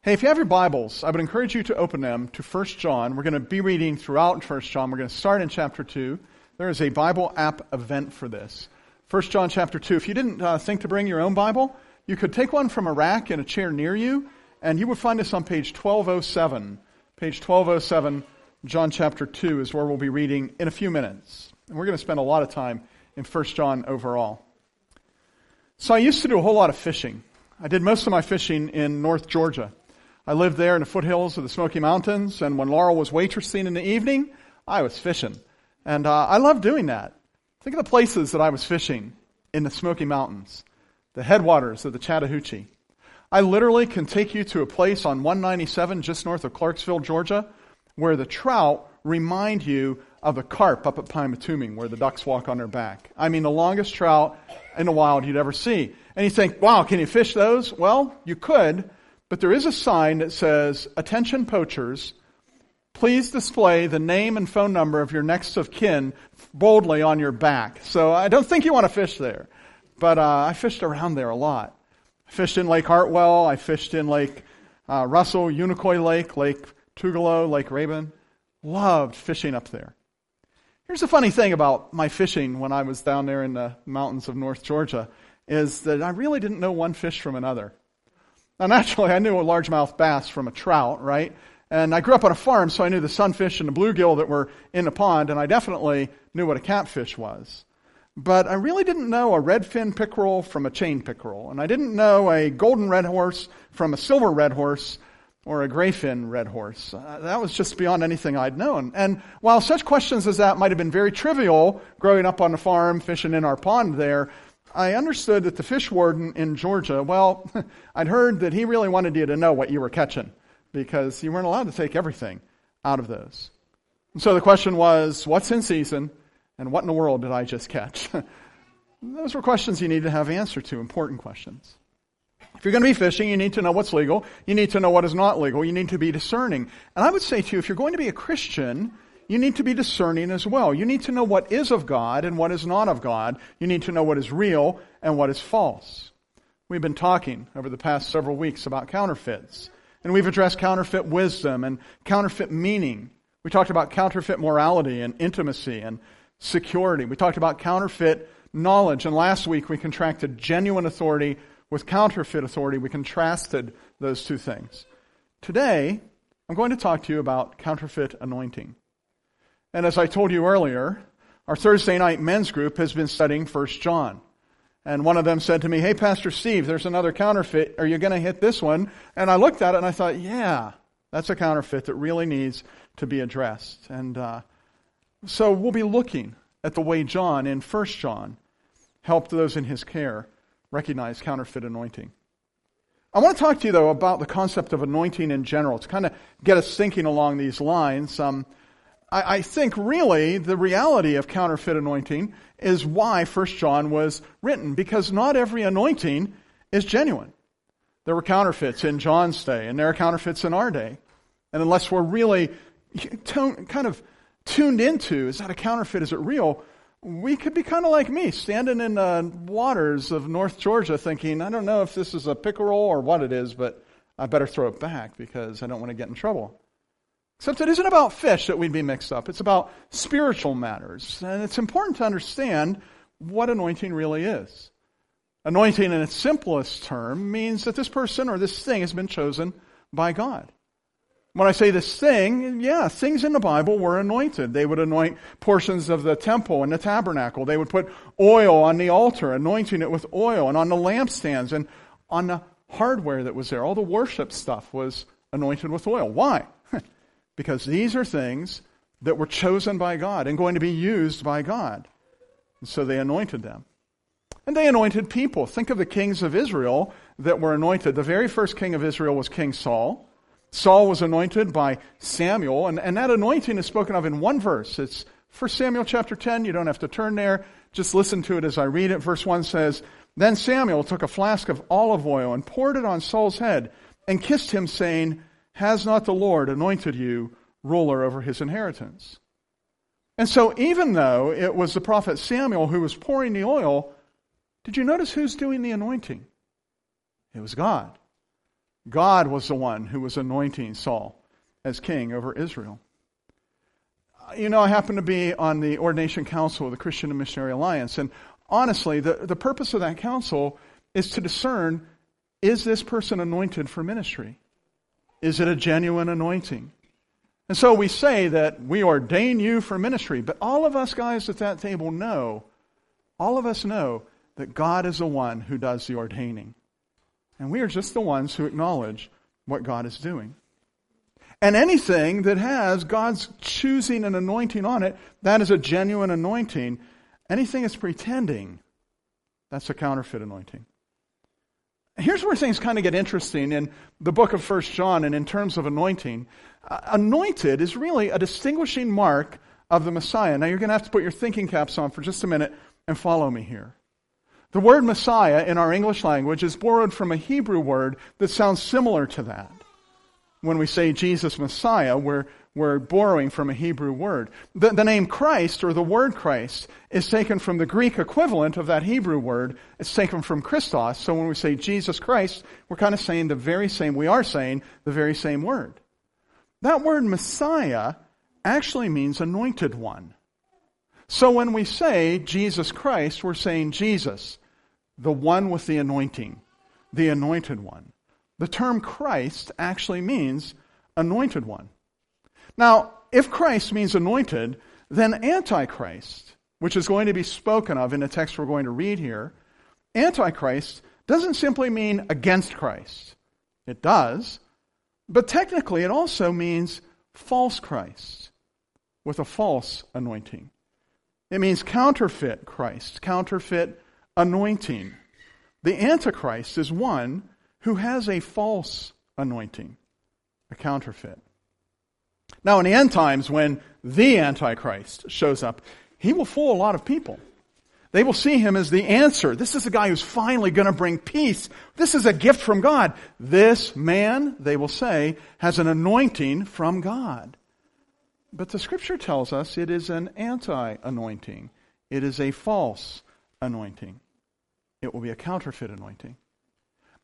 Hey, if you have your Bibles, I would encourage you to open them to 1 John. We're going to be reading throughout 1 John. We're going to start in chapter 2. There is a Bible app event for this. 1 John chapter 2. If you didn't uh, think to bring your own Bible, you could take one from a rack in a chair near you, and you would find us on page 1207. Page 1207, John chapter 2 is where we'll be reading in a few minutes. And we're going to spend a lot of time in 1 John overall. So I used to do a whole lot of fishing. I did most of my fishing in North Georgia. I lived there in the foothills of the Smoky Mountains, and when Laurel was waitressing in the evening, I was fishing. And uh, I loved doing that. Think of the places that I was fishing in the Smoky Mountains, the headwaters of the Chattahoochee. I literally can take you to a place on 197 just north of Clarksville, Georgia, where the trout remind you of the carp up at Pymatuming, where the ducks walk on their back. I mean, the longest trout in the wild you'd ever see. And you think, wow, can you fish those? Well, you could, but there is a sign that says, Attention poachers, please display the name and phone number of your next of kin boldly on your back. So I don't think you want to fish there. But uh, I fished around there a lot. I fished in Lake Hartwell. I fished in Lake uh, Russell, Unicoi Lake, Lake Tugalo, Lake Rabun. Loved fishing up there. Here's the funny thing about my fishing when I was down there in the mountains of North Georgia is that I really didn't know one fish from another. Now, naturally, I knew a largemouth bass from a trout, right? And I grew up on a farm, so I knew the sunfish and the bluegill that were in the pond, and I definitely knew what a catfish was. But I really didn't know a redfin pickerel from a chain pickerel, and I didn't know a golden red horse from a silver red horse or a grayfin red horse. Uh, that was just beyond anything I'd known. And while such questions as that might have been very trivial growing up on the farm, fishing in our pond there, I understood that the fish warden in Georgia, well, I'd heard that he really wanted you to know what you were catching because you weren't allowed to take everything out of those. And so the question was, what's in season and what in the world did I just catch? those were questions you need to have answer to, important questions. If you're going to be fishing, you need to know what's legal. You need to know what is not legal. You need to be discerning. And I would say to you, if you're going to be a Christian, you need to be discerning as well. You need to know what is of God and what is not of God. You need to know what is real and what is false. We've been talking over the past several weeks about counterfeits. And we've addressed counterfeit wisdom and counterfeit meaning. We talked about counterfeit morality and intimacy and security. We talked about counterfeit knowledge. And last week we contracted genuine authority with counterfeit authority. We contrasted those two things. Today, I'm going to talk to you about counterfeit anointing. And as I told you earlier, our Thursday night men's group has been studying 1 John. And one of them said to me, Hey, Pastor Steve, there's another counterfeit. Are you going to hit this one? And I looked at it and I thought, Yeah, that's a counterfeit that really needs to be addressed. And uh, so we'll be looking at the way John in 1 John helped those in his care recognize counterfeit anointing. I want to talk to you, though, about the concept of anointing in general to kind of get us thinking along these lines. Um, I, I think really the reality of counterfeit anointing is why 1 John was written, because not every anointing is genuine. There were counterfeits in John's day, and there are counterfeits in our day. And unless we're really kind of tuned into, is that a counterfeit? Is it real? We could be kind of like me, standing in the waters of North Georgia thinking, I don't know if this is a pickerel or what it is, but I better throw it back because I don't want to get in trouble. Except it isn't about fish that we'd be mixed up. It's about spiritual matters. And it's important to understand what anointing really is. Anointing in its simplest term means that this person or this thing has been chosen by God. When I say this thing, yeah, things in the Bible were anointed. They would anoint portions of the temple and the tabernacle. They would put oil on the altar, anointing it with oil, and on the lampstands, and on the hardware that was there. All the worship stuff was anointed with oil. Why? Because these are things that were chosen by God and going to be used by God. And so they anointed them. And they anointed people. Think of the kings of Israel that were anointed. The very first king of Israel was King Saul. Saul was anointed by Samuel, and, and that anointing is spoken of in one verse. It's 1 Samuel chapter 10. You don't have to turn there. Just listen to it as I read it. Verse 1 says, Then Samuel took a flask of olive oil and poured it on Saul's head and kissed him, saying, has not the Lord anointed you ruler over his inheritance? And so, even though it was the prophet Samuel who was pouring the oil, did you notice who's doing the anointing? It was God. God was the one who was anointing Saul as king over Israel. You know, I happen to be on the Ordination Council of the Christian and Missionary Alliance, and honestly, the, the purpose of that council is to discern is this person anointed for ministry? Is it a genuine anointing? And so we say that we ordain you for ministry, but all of us guys at that table know, all of us know that God is the one who does the ordaining. And we are just the ones who acknowledge what God is doing. And anything that has God's choosing and anointing on it, that is a genuine anointing. Anything that's pretending, that's a counterfeit anointing. Here's where things kind of get interesting in the book of First John and in terms of anointing. Uh, anointed is really a distinguishing mark of the Messiah. Now you're going to have to put your thinking caps on for just a minute and follow me here. The word Messiah in our English language is borrowed from a Hebrew word that sounds similar to that. When we say Jesus Messiah, we're we're borrowing from a Hebrew word. The, the, name Christ, or the word Christ, is taken from the Greek equivalent of that Hebrew word. It's taken from Christos. So when we say Jesus Christ, we're kind of saying the very same, we are saying the very same word. That word Messiah actually means anointed one. So when we say Jesus Christ, we're saying Jesus, the one with the anointing, the anointed one. The term Christ actually means anointed one. Now, if Christ means anointed, then Antichrist, which is going to be spoken of in the text we're going to read here, Antichrist doesn't simply mean against Christ. It does, but technically it also means false Christ with a false anointing. It means counterfeit Christ, counterfeit anointing. The Antichrist is one who has a false anointing, a counterfeit. Now, in the end times, when the Antichrist shows up, he will fool a lot of people. They will see him as the answer. This is a guy who's finally going to bring peace. This is a gift from God. This man, they will say, has an anointing from God. But the scripture tells us it is an anti anointing, it is a false anointing. It will be a counterfeit anointing.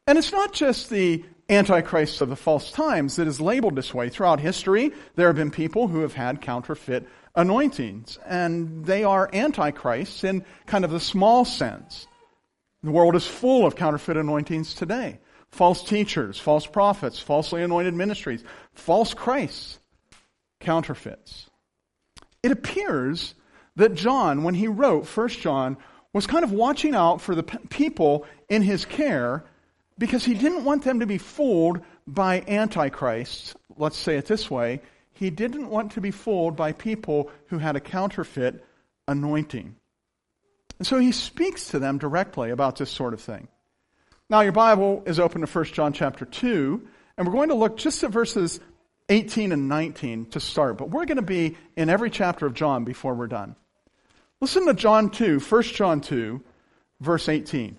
And it's not just the Antichrist of the false times that is labeled this way. Throughout history, there have been people who have had counterfeit anointings, and they are antichrists in kind of the small sense. The world is full of counterfeit anointings today. False teachers, false prophets, falsely anointed ministries, false Christs, counterfeits. It appears that John, when he wrote 1 John, was kind of watching out for the people in his care because he didn't want them to be fooled by antichrists. Let's say it this way. He didn't want to be fooled by people who had a counterfeit anointing. And so he speaks to them directly about this sort of thing. Now your Bible is open to 1 John chapter 2, and we're going to look just at verses 18 and 19 to start, but we're going to be in every chapter of John before we're done. Listen to John 2, 1 John 2, verse 18.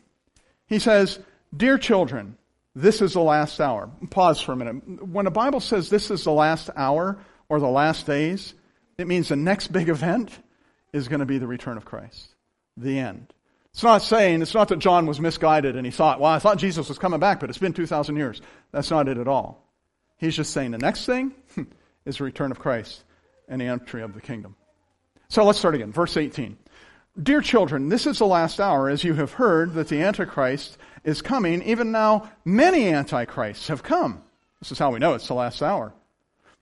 He says, Dear children, this is the last hour. Pause for a minute. When the Bible says this is the last hour or the last days, it means the next big event is going to be the return of Christ. The end. It's not saying, it's not that John was misguided and he thought, well, I thought Jesus was coming back, but it's been 2,000 years. That's not it at all. He's just saying the next thing is the return of Christ and the entry of the kingdom. So let's start again. Verse 18. Dear children, this is the last hour, as you have heard that the Antichrist is coming. Even now, many Antichrists have come. This is how we know it's the last hour.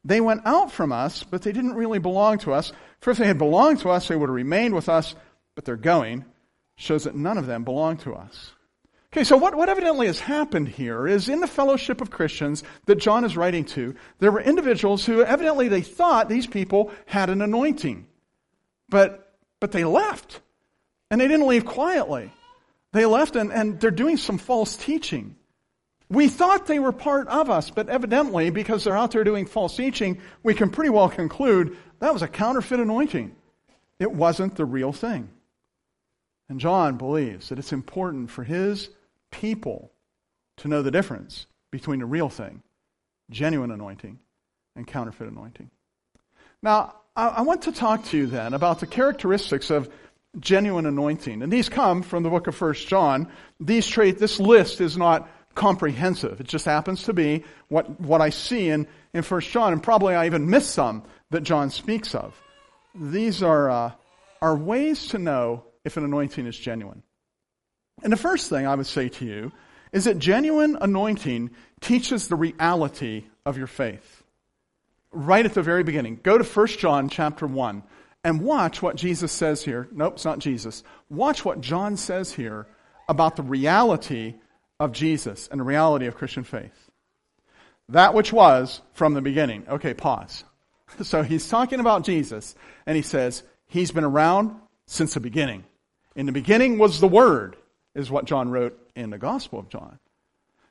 They went out from us, but they didn't really belong to us. For if they had belonged to us, they would have remained with us, but their going shows that none of them belong to us. Okay, so what, what evidently has happened here is in the fellowship of Christians that John is writing to, there were individuals who evidently they thought these people had an anointing. But, but they left. And they didn't leave quietly. They left and, and they're doing some false teaching. We thought they were part of us, but evidently, because they're out there doing false teaching, we can pretty well conclude that was a counterfeit anointing. It wasn't the real thing. And John believes that it's important for his people to know the difference between the real thing, genuine anointing, and counterfeit anointing. Now, I want to talk to you then about the characteristics of genuine anointing. And these come from the book of First John. These trait, this list is not comprehensive. It just happens to be what, what I see in, in 1 John, and probably I even miss some that John speaks of. These are, uh, are ways to know if an anointing is genuine. And the first thing I would say to you is that genuine anointing teaches the reality of your faith. Right at the very beginning. Go to 1 John chapter 1 and watch what Jesus says here. Nope, it's not Jesus. Watch what John says here about the reality of Jesus and the reality of Christian faith. That which was from the beginning. Okay, pause. So he's talking about Jesus, and he says, He's been around since the beginning. In the beginning was the Word, is what John wrote in the Gospel of John.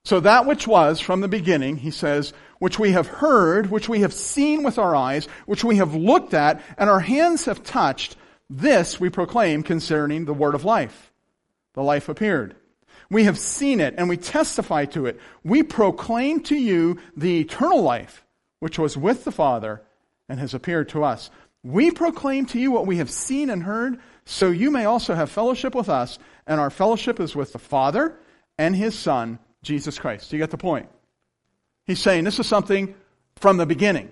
So that which was from the beginning, he says, which we have heard, which we have seen with our eyes, which we have looked at, and our hands have touched, this we proclaim concerning the word of life. The life appeared. We have seen it and we testify to it. We proclaim to you the eternal life, which was with the Father and has appeared to us. We proclaim to you what we have seen and heard, so you may also have fellowship with us, and our fellowship is with the Father and his Son, Jesus Christ. You get the point? He's saying this is something from the beginning.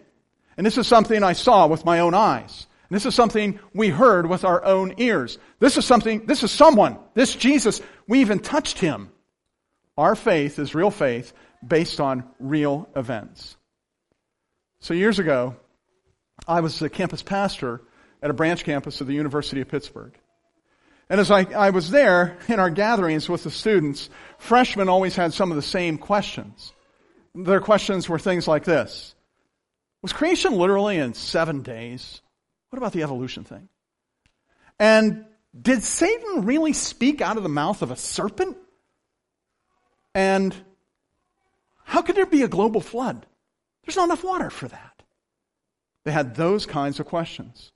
And this is something I saw with my own eyes. And this is something we heard with our own ears. This is something, this is someone, this Jesus, we even touched him. Our faith is real faith based on real events. So years ago, I was a campus pastor at a branch campus of the University of Pittsburgh. And as I, I was there in our gatherings with the students, freshmen always had some of the same questions. Their questions were things like this. Was creation literally in seven days? What about the evolution thing? And did Satan really speak out of the mouth of a serpent? And how could there be a global flood? There's not enough water for that. They had those kinds of questions.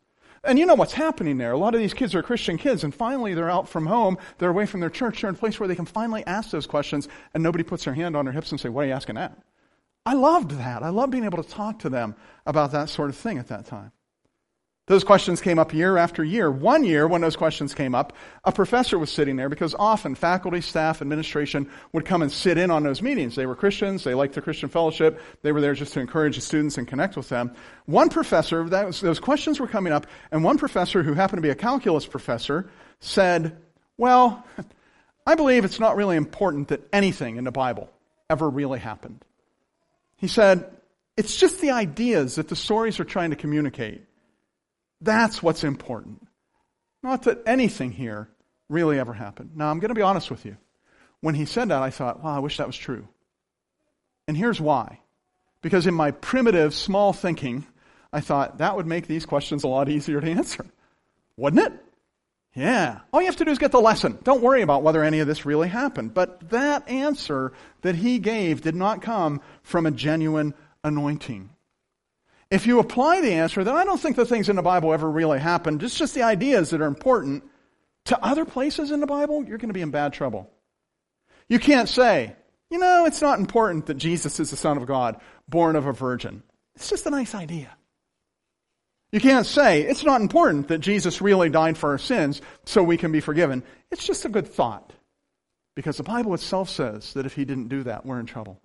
And you know what's happening there. A lot of these kids are Christian kids, and finally they're out from home, they're away from their church, they're in a place where they can finally ask those questions, and nobody puts their hand on their hips and say, What are you asking that? I loved that. I loved being able to talk to them about that sort of thing at that time. Those questions came up year after year. One year, when those questions came up, a professor was sitting there because often faculty, staff, administration would come and sit in on those meetings. They were Christians. They liked the Christian fellowship. They were there just to encourage the students and connect with them. One professor, was, those questions were coming up, and one professor who happened to be a calculus professor said, well, I believe it's not really important that anything in the Bible ever really happened. He said, it's just the ideas that the stories are trying to communicate. That's what's important. Not that anything here really ever happened. Now, I'm going to be honest with you. When he said that, I thought, wow, I wish that was true. And here's why. Because in my primitive, small thinking, I thought that would make these questions a lot easier to answer. Wouldn't it? Yeah. All you have to do is get the lesson. Don't worry about whether any of this really happened. But that answer that he gave did not come from a genuine anointing. If you apply the answer, then I don't think the things in the Bible ever really happened. It's just the ideas that are important to other places in the Bible, you're going to be in bad trouble. You can't say, you know, it's not important that Jesus is the Son of God, born of a virgin. It's just a nice idea. You can't say, it's not important that Jesus really died for our sins so we can be forgiven. It's just a good thought. Because the Bible itself says that if he didn't do that, we're in trouble.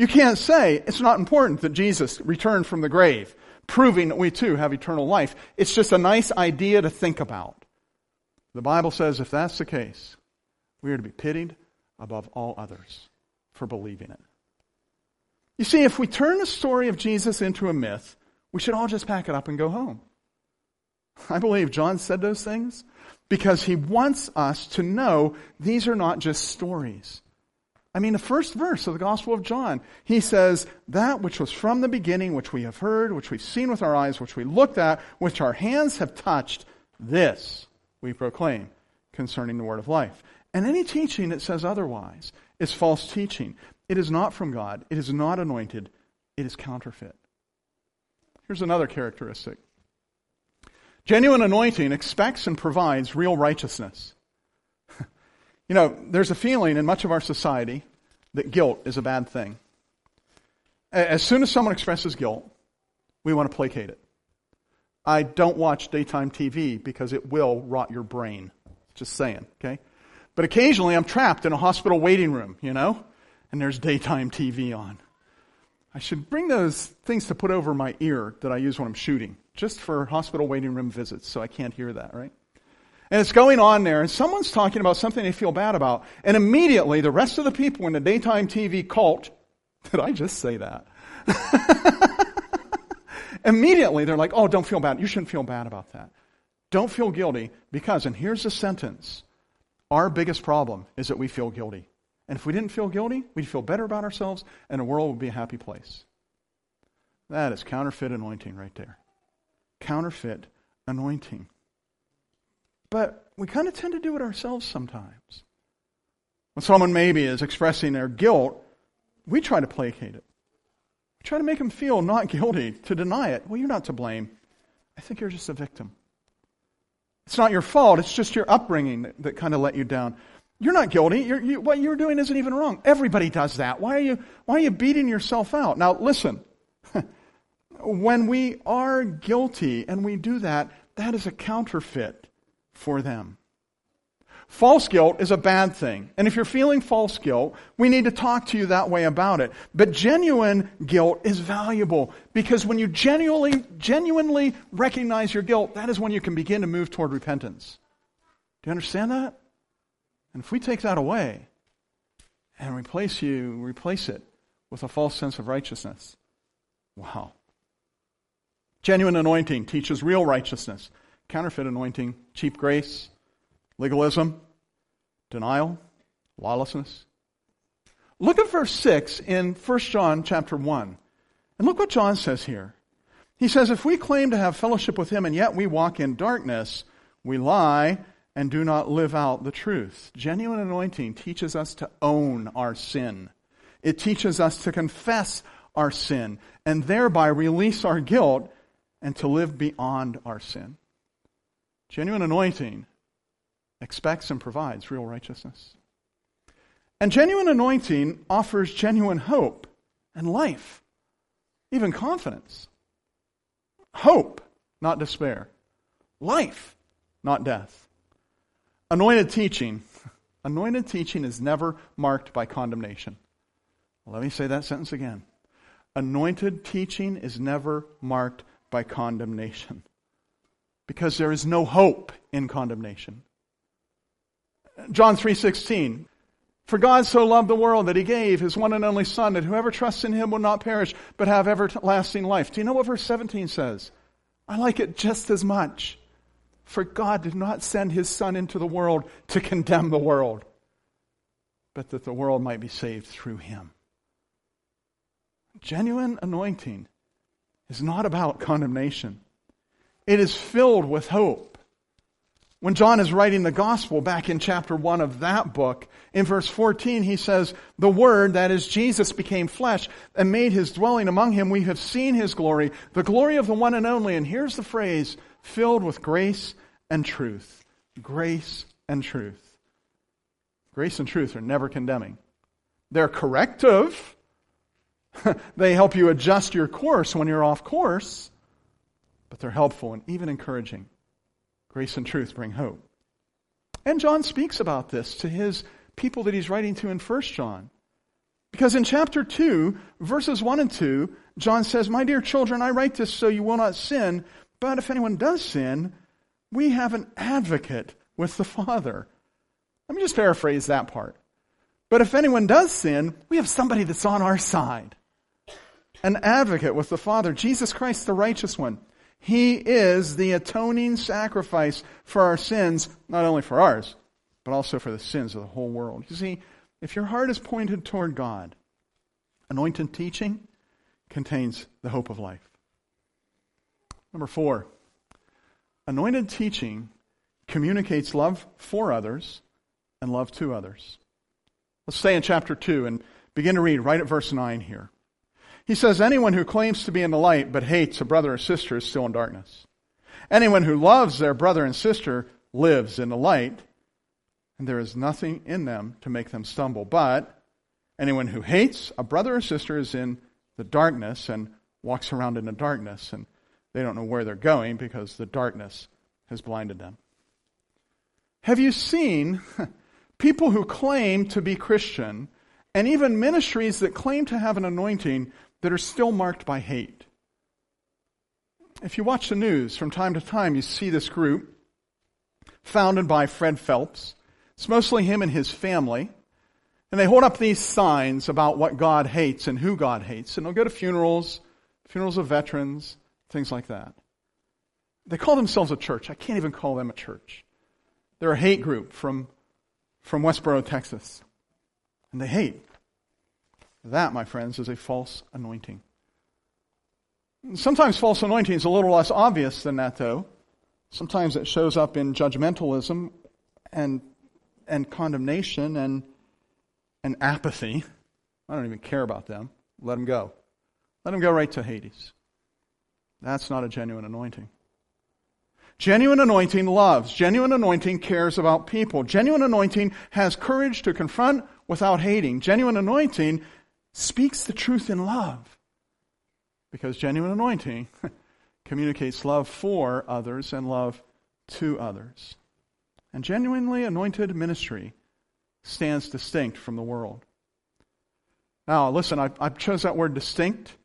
You can't say it's not important that Jesus returned from the grave, proving that we too have eternal life. It's just a nice idea to think about. The Bible says if that's the case, we are to be pitied above all others for believing it. You see, if we turn the story of Jesus into a myth, we should all just pack it up and go home. I believe John said those things because he wants us to know these are not just stories. I mean, the first verse of the Gospel of John, he says, That which was from the beginning, which we have heard, which we've seen with our eyes, which we looked at, which our hands have touched, this we proclaim concerning the word of life. And any teaching that says otherwise is false teaching. It is not from God, it is not anointed, it is counterfeit. Here's another characteristic genuine anointing expects and provides real righteousness. You know, there's a feeling in much of our society that guilt is a bad thing. As soon as someone expresses guilt, we want to placate it. I don't watch daytime TV because it will rot your brain. Just saying, okay? But occasionally I'm trapped in a hospital waiting room, you know? and there's daytime TV on. I should bring those things to put over my ear that I use when I'm shooting, just for hospital waiting room visits, so I can't hear that, right? And it's going on there, and someone's talking about something they feel bad about, and immediately the rest of the people in the daytime TV cult, did I just say that? immediately they're like, oh, don't feel bad. You shouldn't feel bad about that. Don't feel guilty because, and here's the sentence our biggest problem is that we feel guilty. And if we didn't feel guilty, we'd feel better about ourselves, and the world would be a happy place. That is counterfeit anointing right there. Counterfeit anointing. But we kind of tend to do it ourselves sometimes. When someone maybe is expressing their guilt, we try to placate it. We try to make them feel not guilty, to deny it. Well, you're not to blame. I think you're just a victim. It's not your fault, it's just your upbringing that, that kind of let you down. You're not guilty. You're, you, what you're doing isn't even wrong. Everybody does that. Why are you, why are you beating yourself out? Now, listen. when we are guilty and we do that, that is a counterfeit for them. False guilt is a bad thing. And if you're feeling false guilt, we need to talk to you that way about it. But genuine guilt is valuable because when you genuinely, genuinely recognize your guilt, that is when you can begin to move toward repentance. Do you understand that? And if we take that away and replace you, replace it with a false sense of righteousness, wow. Genuine anointing teaches real righteousness. Counterfeit anointing, cheap grace, legalism, denial, lawlessness. Look at verse 6 in 1 John chapter 1. And look what John says here. He says, If we claim to have fellowship with him and yet we walk in darkness, we lie and do not live out the truth. Genuine anointing teaches us to own our sin. It teaches us to confess our sin and thereby release our guilt and to live beyond our sin. Genuine anointing expects and provides real righteousness. And genuine anointing offers genuine hope and life, even confidence. Hope, not despair. Life, not death. Anointed teaching. Anointed teaching is never marked by condemnation. Let me say that sentence again. Anointed teaching is never marked by condemnation because there is no hope in condemnation. John 3:16 For God so loved the world that he gave his one and only son that whoever trusts in him will not perish but have everlasting life. Do you know what verse 17 says? I like it just as much. For God did not send his Son into the world to condemn the world, but that the world might be saved through him. Genuine anointing is not about condemnation, it is filled with hope. When John is writing the gospel back in chapter 1 of that book, in verse 14, he says, The Word, that is Jesus, became flesh and made his dwelling among him. We have seen his glory, the glory of the one and only. And here's the phrase filled with grace and truth. Grace and truth. Grace and truth are never condemning. They're corrective. they help you adjust your course when you're off course, but they're helpful and even encouraging. Grace and truth bring hope. And John speaks about this to his people that he's writing to in 1 John. Because in chapter 2, verses 1 and 2, John says, My dear children, I write this so you will not sin, but if anyone does sin, we have an advocate with the Father. Let me just paraphrase that part. But if anyone does sin, we have somebody that's on our side. An advocate with the Father, Jesus Christ, the righteous one. He is the atoning sacrifice for our sins, not only for ours, but also for the sins of the whole world. You see, if your heart is pointed toward God, anointed teaching contains the hope of life. Number four, Anointed teaching communicates love for others and love to others. Let's stay in chapter 2 and begin to read right at verse 9 here. He says, Anyone who claims to be in the light but hates a brother or sister is still in darkness. Anyone who loves their brother and sister lives in the light, and there is nothing in them to make them stumble. But anyone who hates a brother or sister is in the darkness and walks around in the darkness. And they don't know where they're going because the darkness has blinded them. Have you seen people who claim to be Christian and even ministries that claim to have an anointing that are still marked by hate. If you watch the news from time to time, you see this group founded by Fred Phelps. It's mostly him and his family. And they hold up these signs about what God hates and who God hates. And they'll go to funerals, funerals of veterans, things like that. They call themselves a church. I can't even call them a church. They're a hate group from, from Westboro, Texas. And they hate. That, my friends, is a false anointing. Sometimes false anointing is a little less obvious than that, though. Sometimes it shows up in judgmentalism and, and condemnation and, and apathy. I don't even care about them. Let them go. Let them go right to Hades. That's not a genuine anointing. Genuine anointing loves. Genuine anointing cares about people. Genuine anointing has courage to confront without hating. Genuine anointing speaks the truth in love. Because genuine anointing communicates love for others and love to others. And genuinely anointed ministry stands distinct from the world. Now, listen, I, I chose that word distinct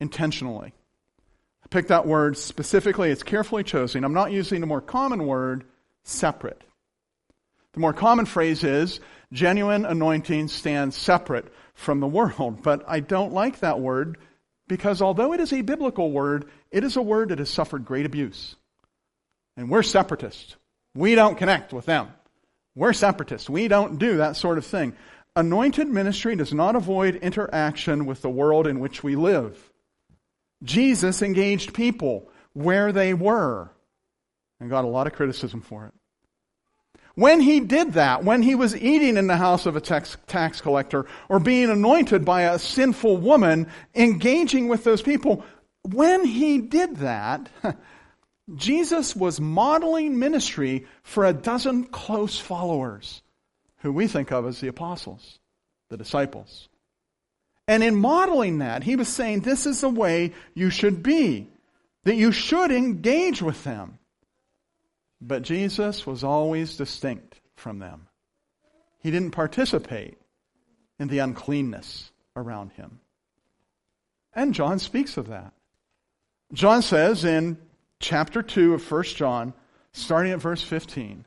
intentionally. I picked that word specifically, it's carefully chosen. I'm not using the more common word, separate. The more common phrase is genuine anointing stands separate from the world. But I don't like that word because although it is a biblical word, it is a word that has suffered great abuse. And we're separatists. We don't connect with them. We're separatists. We don't do that sort of thing. Anointed ministry does not avoid interaction with the world in which we live. Jesus engaged people where they were and got a lot of criticism for it. When he did that, when he was eating in the house of a tax, tax collector or being anointed by a sinful woman, engaging with those people, when he did that, Jesus was modeling ministry for a dozen close followers who we think of as the apostles, the disciples. And in modeling that, he was saying this is the way you should be, that you should engage with them. But Jesus was always distinct from them. He didn't participate in the uncleanness around him. And John speaks of that. John says in chapter 2 of 1 John, starting at verse 15,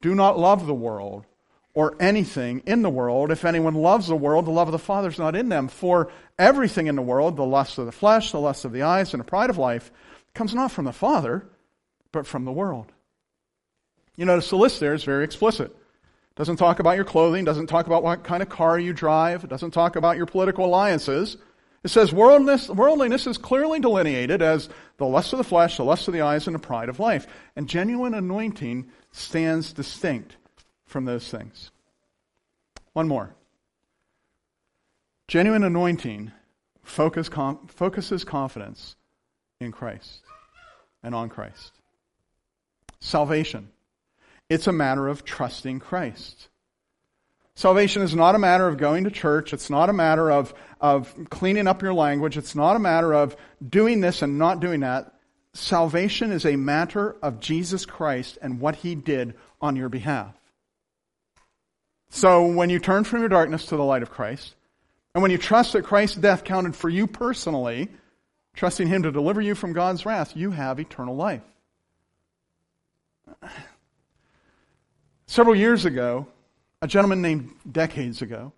Do not love the world or anything in the world. If anyone loves the world, the love of the Father is not in them. For everything in the world, the lust of the flesh, the lust of the eyes, and the pride of life, comes not from the Father, but from the world. You notice the list there is very explicit. Doesn't talk about your clothing, doesn't talk about what kind of car you drive, doesn't talk about your political alliances. It says worldliness, worldliness is clearly delineated as the lust of the flesh, the lust of the eyes, and the pride of life. And genuine anointing stands distinct from those things. One more. Genuine anointing focus, com, focuses confidence in Christ and on Christ. Salvation it's a matter of trusting Christ. Salvation is not a matter of going to church. It's not a matter of, of cleaning up your language. It's not a matter of doing this and not doing that. Salvation is a matter of Jesus Christ and what he did on your behalf. So when you turn from your darkness to the light of Christ, and when you trust that Christ's death counted for you personally, trusting him to deliver you from God's wrath, you have eternal life. Several years ago, a gentleman named, decades ago,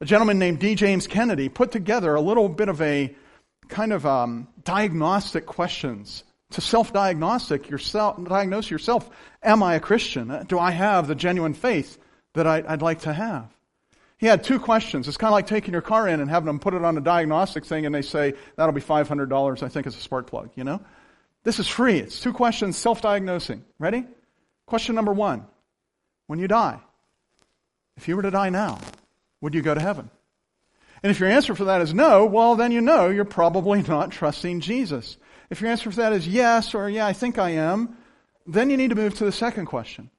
a gentleman named D. James Kennedy put together a little bit of a kind of um, diagnostic questions to self-diagnostic yourself, diagnose yourself. Am I a Christian? Do I have the genuine faith that I, would like to have? He had two questions. It's kind of like taking your car in and having them put it on a diagnostic thing and they say, that'll be $500, I think, as a spark plug, you know? This is free. It's two questions, self-diagnosing. Ready? Question number one when you die? If you were to die now, would you go to heaven? And if your answer for that is no, well, then you know you're probably not trusting Jesus. If your answer for that is yes, or yeah, I think I am, then you need to move to the second question.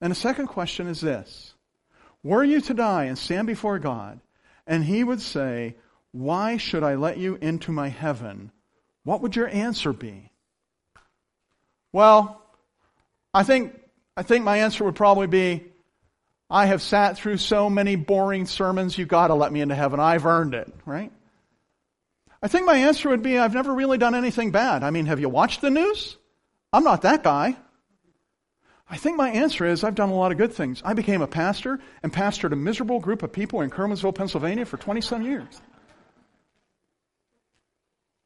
And the second question is this Were you to die and stand before God, and He would say, Why should I let you into my heaven? What would your answer be? Well, I think I think my answer would probably be I have sat through so many boring sermons, you've gotta let me into heaven. I've earned it, right? I think my answer would be I've never really done anything bad. I mean, have you watched the news? I'm not that guy. I think my answer is I've done a lot of good things. I became a pastor and pastored a miserable group of people in Kermansville, Pennsylvania for 20 some years.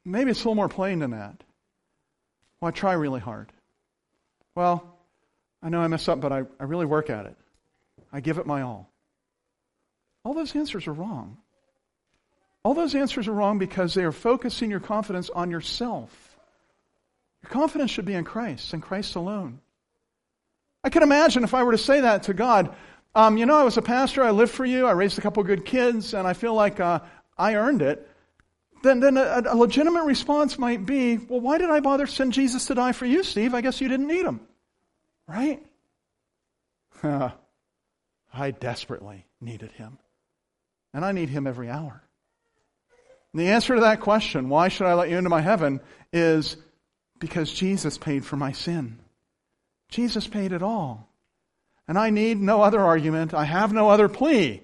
Maybe it's a little more plain than that. Well, I try really hard. Well, I know I mess up, but I, I really work at it. I give it my all. All those answers are wrong. All those answers are wrong because they are focusing your confidence on yourself. Your confidence should be in Christ and Christ alone. I can imagine if I were to say that to God, um, you know, I was a pastor, I lived for you, I raised a couple good kids, and I feel like uh, I earned it then, then a, a, legitimate response might be, well, why did I bother send Jesus to die for you, Steve? I guess you didn't need him. Right? I desperately needed him. And I need him every hour. And the answer to that question, why should I let you into my heaven, is because Jesus paid for my sin. Jesus paid it all. And I need no other argument. I have no other plea.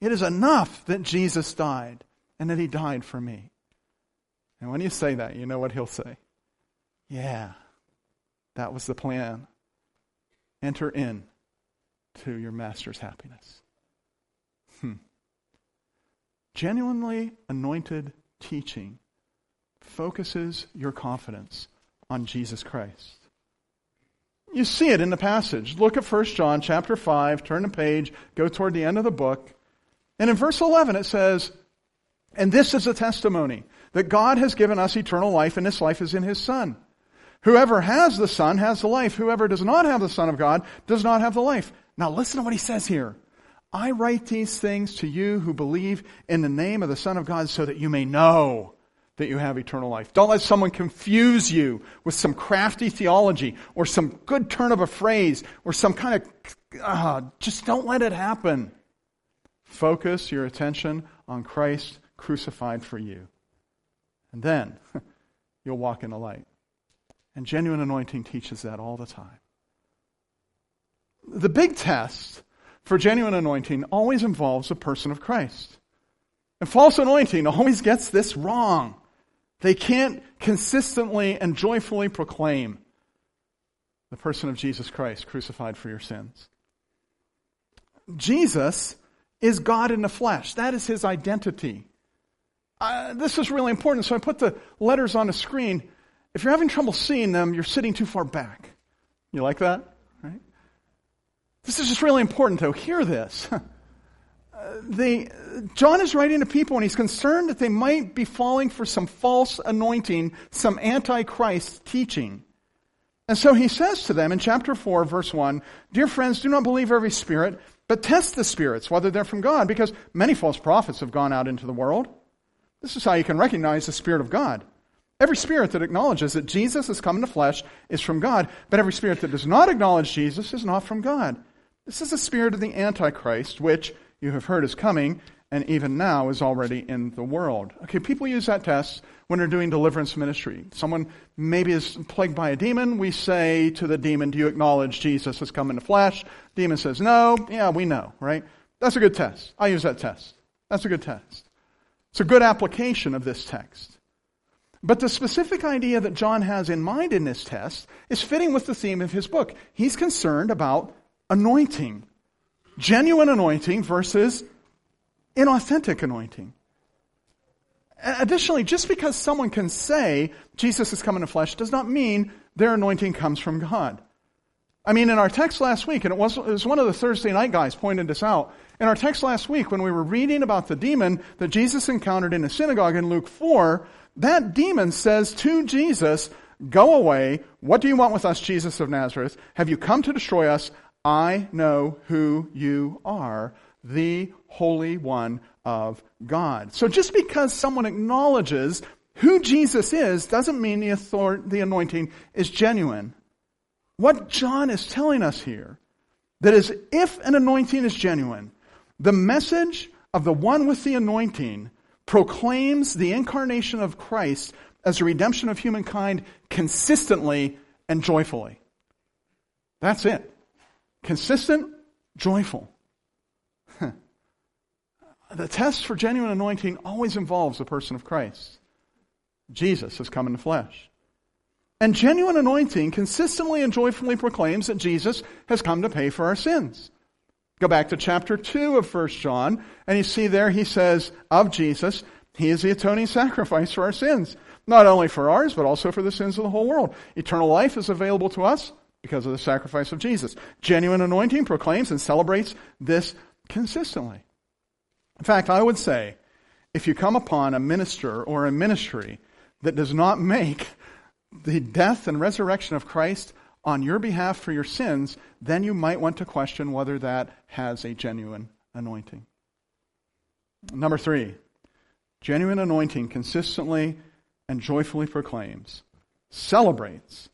It is enough that Jesus died and that he died for me. And when you say that, you know what he'll say. Yeah, that was the plan. Enter in to your master's happiness. Hmm. Genuinely anointed teaching focuses your confidence on Jesus Christ. You see it in the passage. Look at 1 John chapter 5, turn the page, go toward the end of the book. And in verse 11 it says, And this is a testimony that God has given us eternal life, and this life is in His Son. Whoever has the Son has the life. Whoever does not have the Son of God does not have the life. Now listen to what he says here. I write these things to you who believe in the name of the Son of God so that you may know that you have eternal life. Don't let someone confuse you with some crafty theology or some good turn of a phrase or some kind of, uh, just don't let it happen. Focus your attention on Christ crucified for you. And then you'll walk in the light. And genuine anointing teaches that all the time. The big test for genuine anointing always involves a person of Christ. And false anointing always gets this wrong. They can't consistently and joyfully proclaim the person of Jesus Christ crucified for your sins. Jesus is God in the flesh. That is his identity uh, this is really important, so I put the letters on the screen. If you're having trouble seeing them, you're sitting too far back. You like that? Right? This is just really important, though. Hear this. Uh, the, John is writing to people and he's concerned that they might be falling for some false anointing, some antichrist teaching. And so he says to them in chapter 4, verse 1 Dear friends, do not believe every spirit, but test the spirits, whether they're from God, because many false prophets have gone out into the world. This is how you can recognize the Spirit of God. Every spirit that acknowledges that Jesus has come in the flesh is from God, but every spirit that does not acknowledge Jesus is not from God. This is the spirit of the Antichrist, which you have heard is coming, and even now is already in the world. Okay, people use that test when they're doing deliverance ministry. Someone maybe is plagued by a demon. We say to the demon, Do you acknowledge Jesus has come in the flesh? Demon says, No. Yeah, we know, right? That's a good test. I use that test. That's a good test. It's a good application of this text. But the specific idea that John has in mind in this test is fitting with the theme of his book. He's concerned about anointing, genuine anointing versus inauthentic anointing. Additionally, just because someone can say Jesus has come in the flesh does not mean their anointing comes from God. I mean, in our text last week, and it was, it was one of the Thursday night guys pointed this out. In our text last week, when we were reading about the demon that Jesus encountered in the synagogue in Luke 4, that demon says to Jesus, Go away. What do you want with us, Jesus of Nazareth? Have you come to destroy us? I know who you are, the Holy One of God. So just because someone acknowledges who Jesus is doesn't mean the, the anointing is genuine. What John is telling us here, that is, if an anointing is genuine, the message of the one with the anointing proclaims the incarnation of Christ as a redemption of humankind consistently and joyfully. That's it. Consistent, joyful. the test for genuine anointing always involves the person of Christ. Jesus has come in the flesh. And genuine anointing consistently and joyfully proclaims that Jesus has come to pay for our sins. Go back to chapter 2 of 1 John, and you see there he says of Jesus, he is the atoning sacrifice for our sins. Not only for ours, but also for the sins of the whole world. Eternal life is available to us because of the sacrifice of Jesus. Genuine anointing proclaims and celebrates this consistently. In fact, I would say if you come upon a minister or a ministry that does not make the death and resurrection of Christ on your behalf for your sins, then you might want to question whether that has a genuine anointing. Number three, genuine anointing consistently and joyfully proclaims, celebrates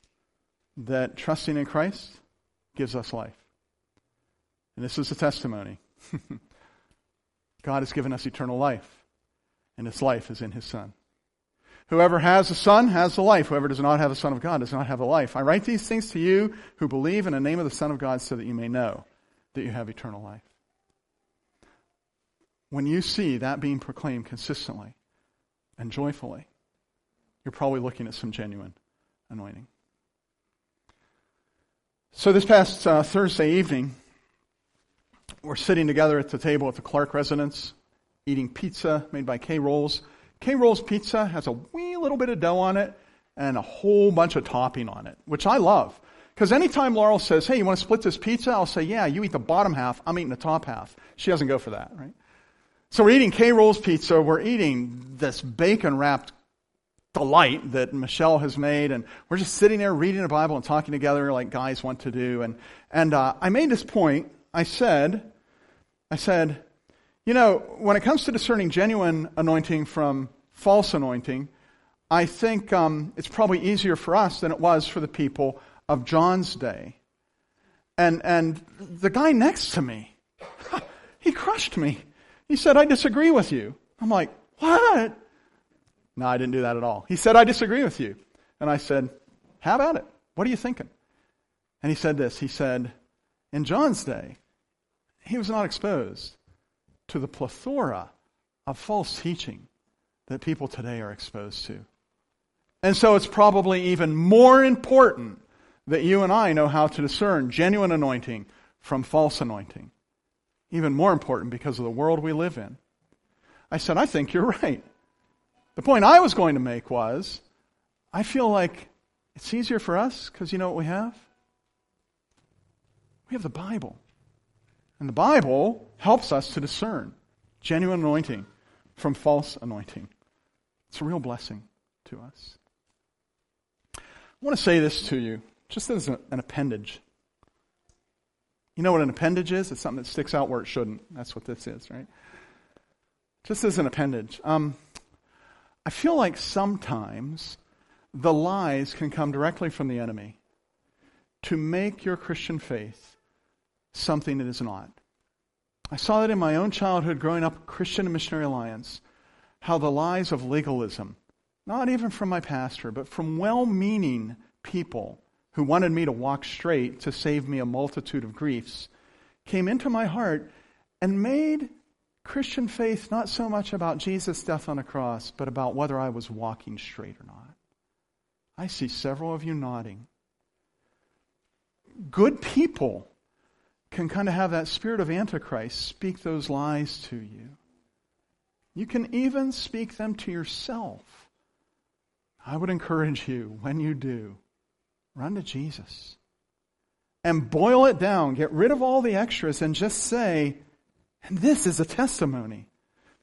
that trusting in Christ gives us life. And this is a testimony. God has given us eternal life, and this life is in His Son. Whoever has a Son has the life. Whoever does not have the Son of God does not have the life. I write these things to you who believe in the name of the Son of God so that you may know that you have eternal life. When you see that being proclaimed consistently and joyfully, you're probably looking at some genuine anointing. So this past uh, Thursday evening, we're sitting together at the table at the Clark residence, eating pizza made by K Rolls. K Rolls pizza has a wee little bit of dough on it and a whole bunch of topping on it, which I love. Because anytime Laurel says, hey, you want to split this pizza? I'll say, yeah, you eat the bottom half, I'm eating the top half. She doesn't go for that, right? So we're eating K Rolls pizza, we're eating this bacon wrapped delight that Michelle has made, and we're just sitting there reading the Bible and talking together like guys want to do. And, and uh, I made this point. I said, I said, you know, when it comes to discerning genuine anointing from false anointing, I think um, it's probably easier for us than it was for the people of John's day. And, and the guy next to me, he crushed me. He said, I disagree with you. I'm like, what? No, I didn't do that at all. He said, I disagree with you. And I said, How about it? What are you thinking? And he said this He said, In John's day, he was not exposed to the plethora of false teaching that people today are exposed to. And so it's probably even more important that you and I know how to discern genuine anointing from false anointing. Even more important because of the world we live in. I said, I think you're right. The point I was going to make was I feel like it's easier for us because you know what we have? We have the Bible. And the Bible helps us to discern genuine anointing from false anointing. It's a real blessing to us. I want to say this to you, just as an appendage. You know what an appendage is? It's something that sticks out where it shouldn't. That's what this is, right? Just as an appendage. Um, I feel like sometimes the lies can come directly from the enemy to make your Christian faith something that is not. I saw that in my own childhood growing up Christian and Missionary Alliance, how the lies of legalism, not even from my pastor, but from well meaning people who wanted me to walk straight to save me a multitude of griefs, came into my heart and made Christian faith not so much about Jesus' death on the cross, but about whether I was walking straight or not. I see several of you nodding. Good people can kind of have that spirit of Antichrist speak those lies to you. You can even speak them to yourself. I would encourage you, when you do, run to Jesus and boil it down. Get rid of all the extras and just say, and this is a testimony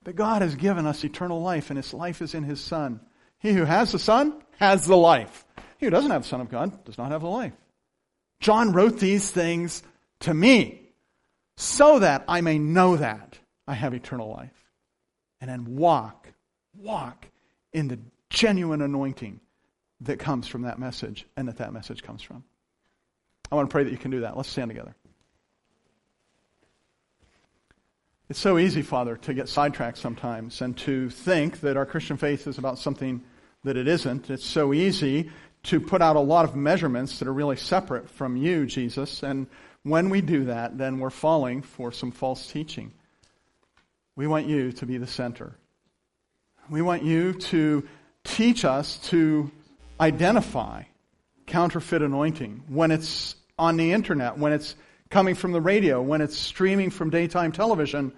that God has given us eternal life, and His life is in His Son. He who has the Son has the life. He who doesn't have the Son of God does not have the life. John wrote these things to me so that I may know that I have eternal life. And then walk, walk in the genuine anointing that comes from that message and that that message comes from. I want to pray that you can do that. Let's stand together. It's so easy, Father, to get sidetracked sometimes and to think that our Christian faith is about something that it isn't. It's so easy to put out a lot of measurements that are really separate from you, Jesus. And when we do that, then we're falling for some false teaching. We want you to be the center. We want you to teach us to identify counterfeit anointing when it's on the internet, when it's coming from the radio, when it's streaming from daytime television,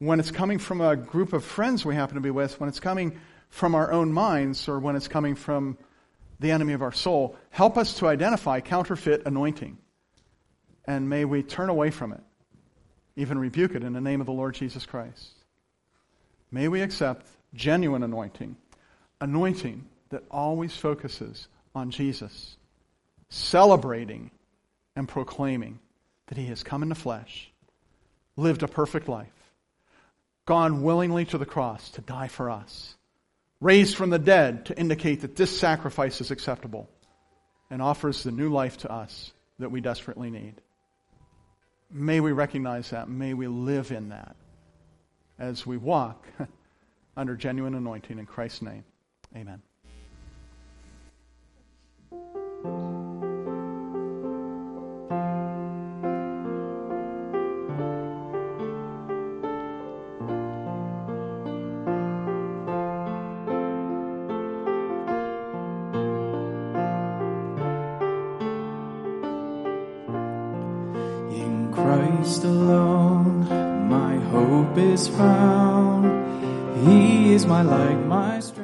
when it's coming from a group of friends we happen to be with, when it's coming from our own minds, or when it's coming from the enemy of our soul. Help us to identify counterfeit anointing. And may we turn away from it, even rebuke it in the name of the Lord Jesus Christ. May we accept genuine anointing, anointing that always focuses on Jesus, celebrating and proclaiming that he has come in the flesh, lived a perfect life, gone willingly to the cross to die for us, raised from the dead to indicate that this sacrifice is acceptable, and offers the new life to us that we desperately need. May we recognize that. May we live in that as we walk under genuine anointing in Christ's name. Amen. Alone, my hope is found. He is my light, my strength.